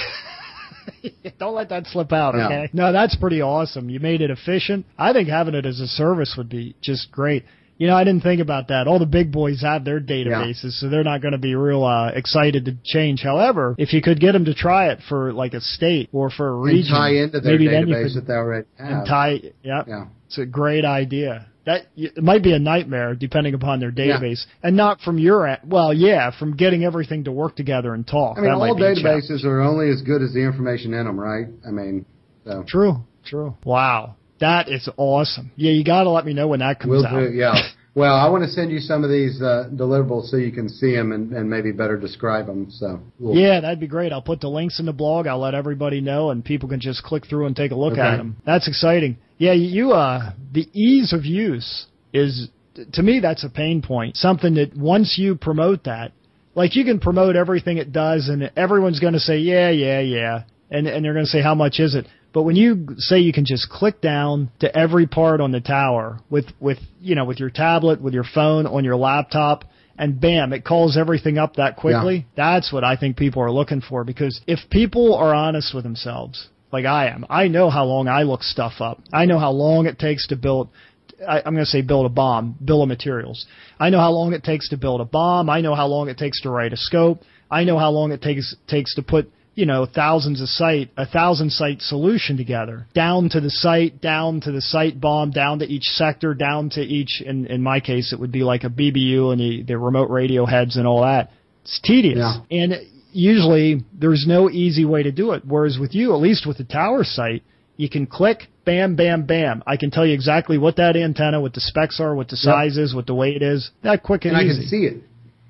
Don't let that slip out, No. okay? No, that's pretty awesome. You made it efficient. I think having it as a service would be just great. You know, I didn't think about that. All the big boys have their databases, so they're not going to be real uh, excited to change. However, if you could get them to try it for like a state or for a And region, tie into their maybe database could that they already and tie. Yep, yeah. it's a great idea. That it might be a nightmare depending upon their Yeah. database, and not from your end. Well, yeah, from getting everything to work together and talk. I mean, all be a challenge. databases are only as good as the information in them, right? I mean, so True, true. Wow, that is awesome. Yeah, you got to let me know when that comes we'll out. do. Yeah. Well, I want to send you some of these uh, deliverables so you can see them and, and maybe better describe them. So we'll, Yeah, that'd be great. I'll put the links in the blog. I'll let everybody know, and people can just click through and take a look Okay. at them. That's exciting. Yeah, you. Uh, the ease of use is, to me, that's a pain point. Something that once you promote that, like you can promote everything it does, and everyone's going to say, yeah, yeah, yeah, and and they're going to say, how much is it? But when you say you can just click down to every part on the tower with with you know with your tablet, with your phone, on your laptop, and bam, it calls everything up that quickly. That's what I think people are looking for because if people are honest with themselves, like I am, I know how long I look stuff up. I know how long it takes to build. I, I'm going to say build a BOM, bill of materials. I know how long it takes to build a BOM. I know how long it takes to write a scope. I know how long it takes takes to put you know thousands of site a thousand site solution together. Down to the site down to the site BOM down to each sector down to each in in my case it would be like a BBU and the, the remote radio heads and all that. It's tedious. Yeah. and usually there's no easy way to do it. Whereas with you at least with the tower site you can click bam bam bam. I can tell you exactly what that antenna what the specs are what the Yep. size is what the weight is. That quick and, and I easy. can see it.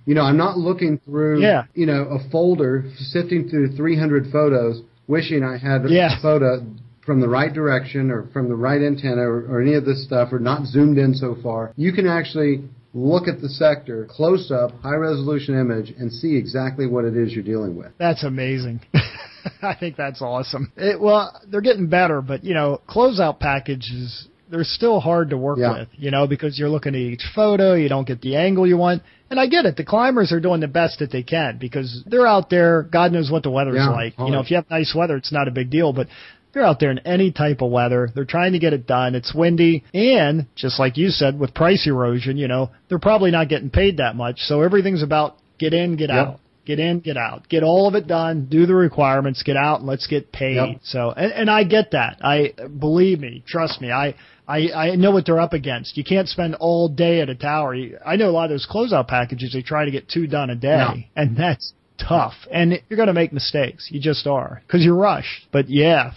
You know, I'm not looking through, Yeah. you know, a folder, sifting through 300 photos, wishing I had Yeah. a photo from the right direction or from the right antenna or, or any of this stuff or not zoomed in so far. You can actually look at the sector close up, high resolution image, and see exactly what it is you're dealing with. That's amazing. I think that's awesome. It, well, they're getting better, but you know, closeout packages they're still hard to work Yeah. with, you know, because you're looking at each photo, you don't get the angle you want. And I get it. The climbers are doing the best that they can because they're out there. God knows what the weather's Yeah, like. You know, if you have nice weather, it's not a big deal, but they're out there in any type of weather. They're trying to get it done. It's windy. And just like you said, with price erosion, you know, they're probably not getting paid that much. So everything's about get in, get Yep. out. Get in, get out. Get all of it done, do the requirements, get out, and let's get paid. Yep. So, and, and I get that. I, believe me, trust me, I, I, I know what they're up against. You can't spend all day at a tower. You- I know a lot of those closeout packages, they try to get two done a day, Yeah. and that's tough. And you're going to make mistakes. You just are. Because you're rushed. But yeah,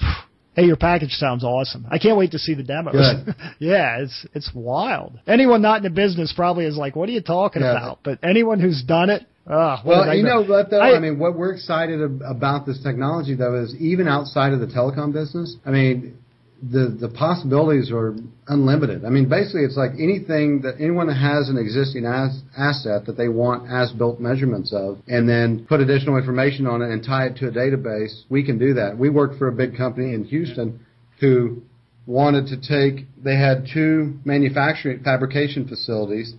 hey, your package sounds awesome. I can't wait to see the demos. Yeah, it's, it's wild. Anyone not in the business probably is like, what are you talking Yeah. about? But anyone who's done it, ah, Well, you know what though? I- I, mean, what we're excited ab- about this technology though is even outside of the telecom business. I mean, the the possibilities are unlimited. I mean, basically, it's like anything that anyone has an existing as, asset that they want as built measurements of, and then put additional information on it and tie it to a database. We can do that. We worked for a big company in Houston who wanted to take. They had two manufacturing fabrication facilities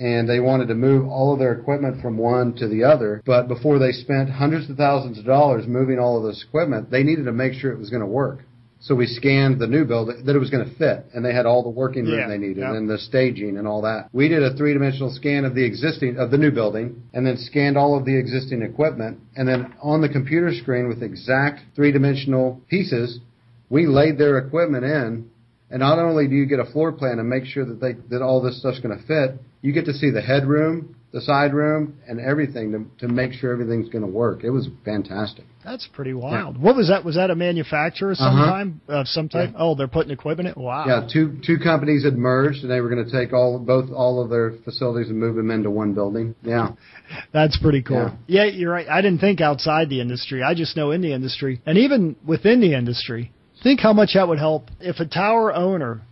and they wanted to move all of their equipment from one to the other. But before they spent hundreds of thousands of dollars moving all of this equipment, they needed to make sure it was going to work. So we scanned the new building that it was going to fit, and they had all the working room Yeah, they needed yeah. and the staging and all that. We did a three-dimensional scan of the existing of the new building, and then scanned all of the existing equipment, and then on the computer screen with exact three-dimensional pieces, we laid their equipment in. And not only do you get a floor plan and make sure that they that all this stuff's going to fit, you get to see the headroom, the side room, and everything to to make sure everything's going to work. It was fantastic. That's pretty wild. What was that? Was that a manufacturer uh-huh. sometime of some type? Yeah. Oh, they're putting equipment in. Wow. Yeah, two two companies had merged, and they were going to take all both all of their facilities and move them into one building. Yeah, That's pretty cool. Yeah. you're right. I didn't think outside the industry. I just know in the industry. And even within the industry, think how much that would help if a tower owner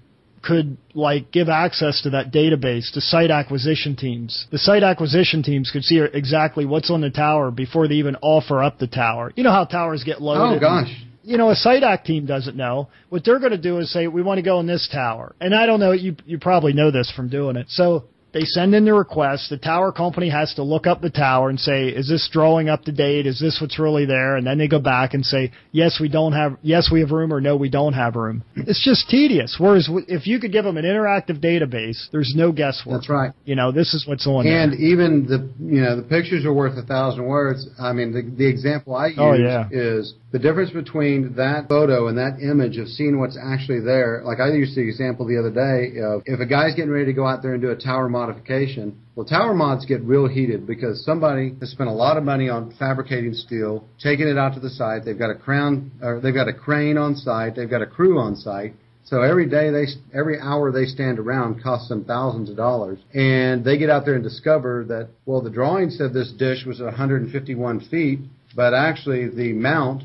could like give access to that database to site acquisition teams. The site acquisition teams could see exactly what's on the tower before they even offer up the tower. You know how towers get loaded. Oh gosh. you know, a site acq team doesn't know. What they're going to do is say, we want to go in this tower. And I don't know, you, you probably know this from doing it. So they send in the request. The tower company has to look up the tower and say, is this drawing up to date? Is this what's really there? And then they go back and say, yes, we don't have, yes, we have room or no, we don't have room. It's just tedious. Whereas if you could give them an interactive database, there's no guesswork. That's right. You know, this is what's on And there. even the you know the pictures are worth a thousand words. I mean the the example I oh, use Oh, yeah. is the difference between that photo and that image of seeing what's actually there. Like I used the example the other day of if a guy's getting ready to go out there and do a tower modification. Well, tower mods get real heated because somebody has spent a lot of money on fabricating steel, taking it out to the site. They've got a crown, or they've got a crane on site. They've got a crew on site. So every day they, every hour they stand around costs them thousands of dollars. And they get out there and discover that, well, the drawing said this dish was 151 feet, but actually the mount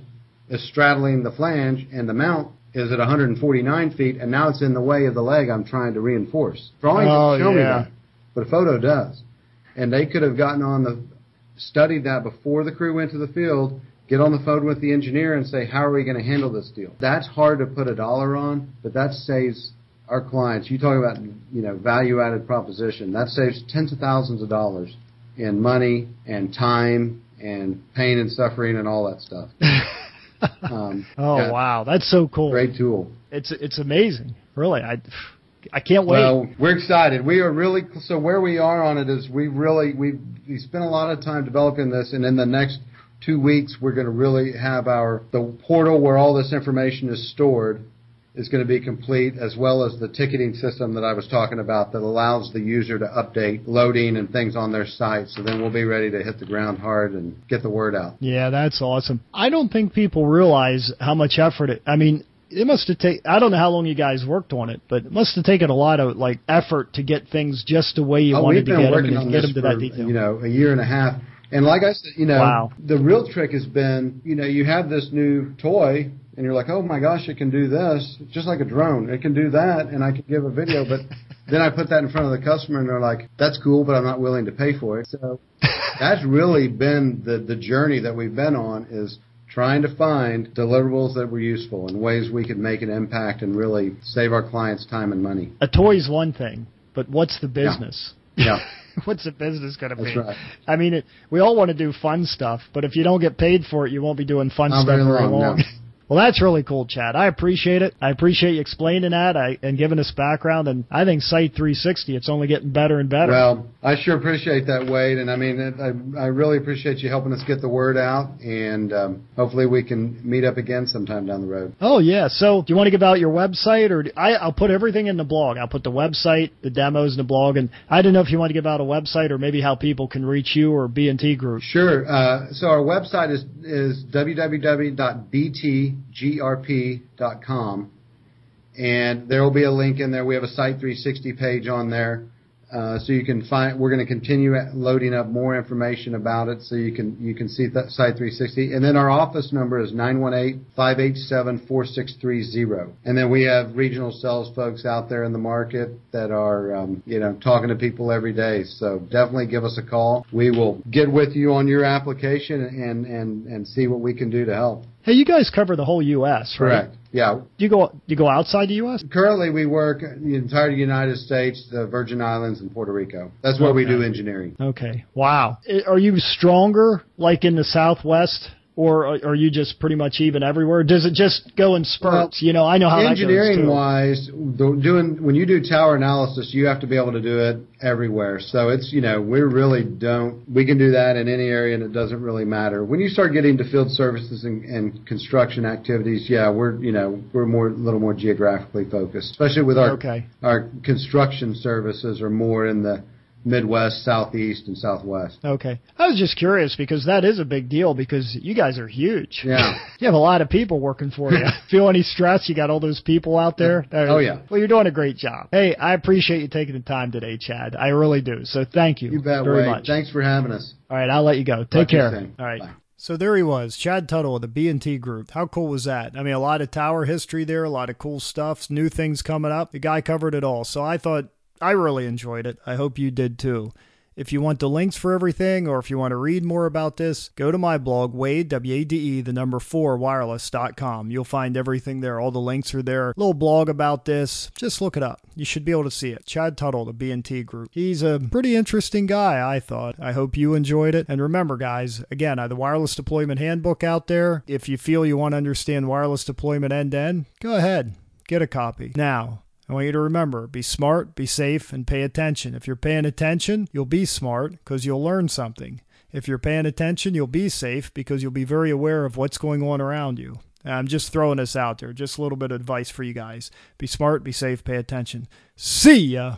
is straddling the flange and the mount is at 149 feet and now it's in the way of the leg I'm trying to reinforce. Drawing Oh, doesn't show me that, but a photo does. And they could have gotten on the, studied that before the crew went to the field, get on the phone with the engineer and say, how are we going to handle this deal? That's hard to put a dollar on, but that saves our clients. You talk about, you know, value added proposition. That saves tens of thousands of dollars in money and time and pain and suffering and all that stuff. Um, oh, yeah, wow. That's so cool. Great tool. It's, it's amazing. Really. I, I can't wait. Well, we're excited. We are really so where we are on it is we really we we spent a lot of time developing this, and in the next two weeks we're going to really have our the portal where all this information is stored is going to be complete, as well as the ticketing system that I was talking about that allows the user to update loading and things on their site. So then we'll be ready to hit the ground hard and get the word out. Yeah, that's awesome. I don't think people realize how much effort it. I mean, it must have taken. I don't know how long you guys worked on it, but it must have taken a lot of like effort to get things just the way you Oh, wanted to get them and get them to for that detail. you know a year and a half. And like I said, you know, Wow. the real trick has been, you know, you have this new toy, and you're like, oh my gosh, it can do this, just like a drone. It can do that, and I can give a video. But then I put that in front of the customer, and they're like, that's cool, but I'm not willing to pay for it. So that's really been the the journey that we've been on is trying to find deliverables that were useful and ways we could make an impact and really save our clients time and money. a toy's one thing, but what's the business? Yeah. what's the business going to be? That's right. I mean, it, we all want to do fun stuff, but if you don't get paid for it, you won't be doing fun Not stuff very very long, long. no. Well, that's really cool, Chad. I appreciate it. I appreciate you explaining that I, and giving us background. And I think Site 360, it's only getting better and better. Well, I sure appreciate that, Wade, and I mean, it, I I really appreciate you helping us get the word out, and um, hopefully we can meet up again sometime down the road. Oh yeah. So do you want to give out your website, or do, I, I'll put everything in the blog. I'll put the website, the demos in the blog, and I don't know if you want to give out a website or maybe how people can reach you or B and T Group. Sure. Uh, so our website is is www.btgrp.com, and there will be a link in there. We have a Site 360 page on there. Uh, so you can find. We're going to continue loading up more information about it, so you can you can see that Site 360. And then our office number is 918-587-4630. And then we have regional sales folks out there in the market that are um, you know talking to people every day. So definitely give us a call. We will get with you on your application and and and see what we can do to help. Hey, you guys cover the whole U.S., right? Correct. Yeah. Do you go? Do you go outside the U.S.? Currently, we work the entire United States, the Virgin Islands, and Puerto Rico. That's where okay. we do engineering. Okay. Wow. Are you stronger, like in the Southwest? Or are you just pretty much even everywhere? Does it just go in spurts? Well, you know, I know how engineering wise, doing when you do tower analysis, you have to be able to do it everywhere. So it's you know we really don't we can do that in any area and it doesn't really matter. When you start getting to field services and, and construction activities, yeah, we're you know we're more a little more geographically focused, especially with our okay. our construction services are more in the Midwest, Southeast, and Southwest. Okay. I was just curious because that is a big deal because you guys are huge. Yeah. you have a lot of people working for you. Feel any stress? You got all those people out there? oh, yeah. Well, you're doing a great job. Hey, I appreciate you taking the time today, Chad. I really do. So thank you. You bet, very Wade. much. Thanks for having us. All right. I'll let you go. Take Talk care. All right. Bye. So there he was, Chad Tuttle of the B+T Group. How cool was that? I mean, a lot of tower history there, a lot of cool stuff, new things coming up. The guy covered it all. So I thought I really enjoyed it. I hope you did too. If you want the links for everything or if you want to read more about this, go to my blog, Wade, W-A-D-E, the number four, wireless.com. You'll find everything there. All the links are there. Little blog about this. Just look it up. You should be able to see it. Chad Tuttle, the B+T Group. He's a pretty interesting guy, I thought. I hope you enjoyed it. And remember, guys, again, I have the Wireless Deployment Handbook out there. If you feel you want to understand wireless deployment end-to-end, go ahead. Get a copy. Now, I want you to remember be smart, be safe, and pay attention. If you're paying attention, you'll be smart because you'll learn something. If you're paying attention, you'll be safe because you'll be very aware of what's going on around you. I'm just throwing this out there, just a little bit of advice for you guys. Be smart, be safe, pay attention. See ya!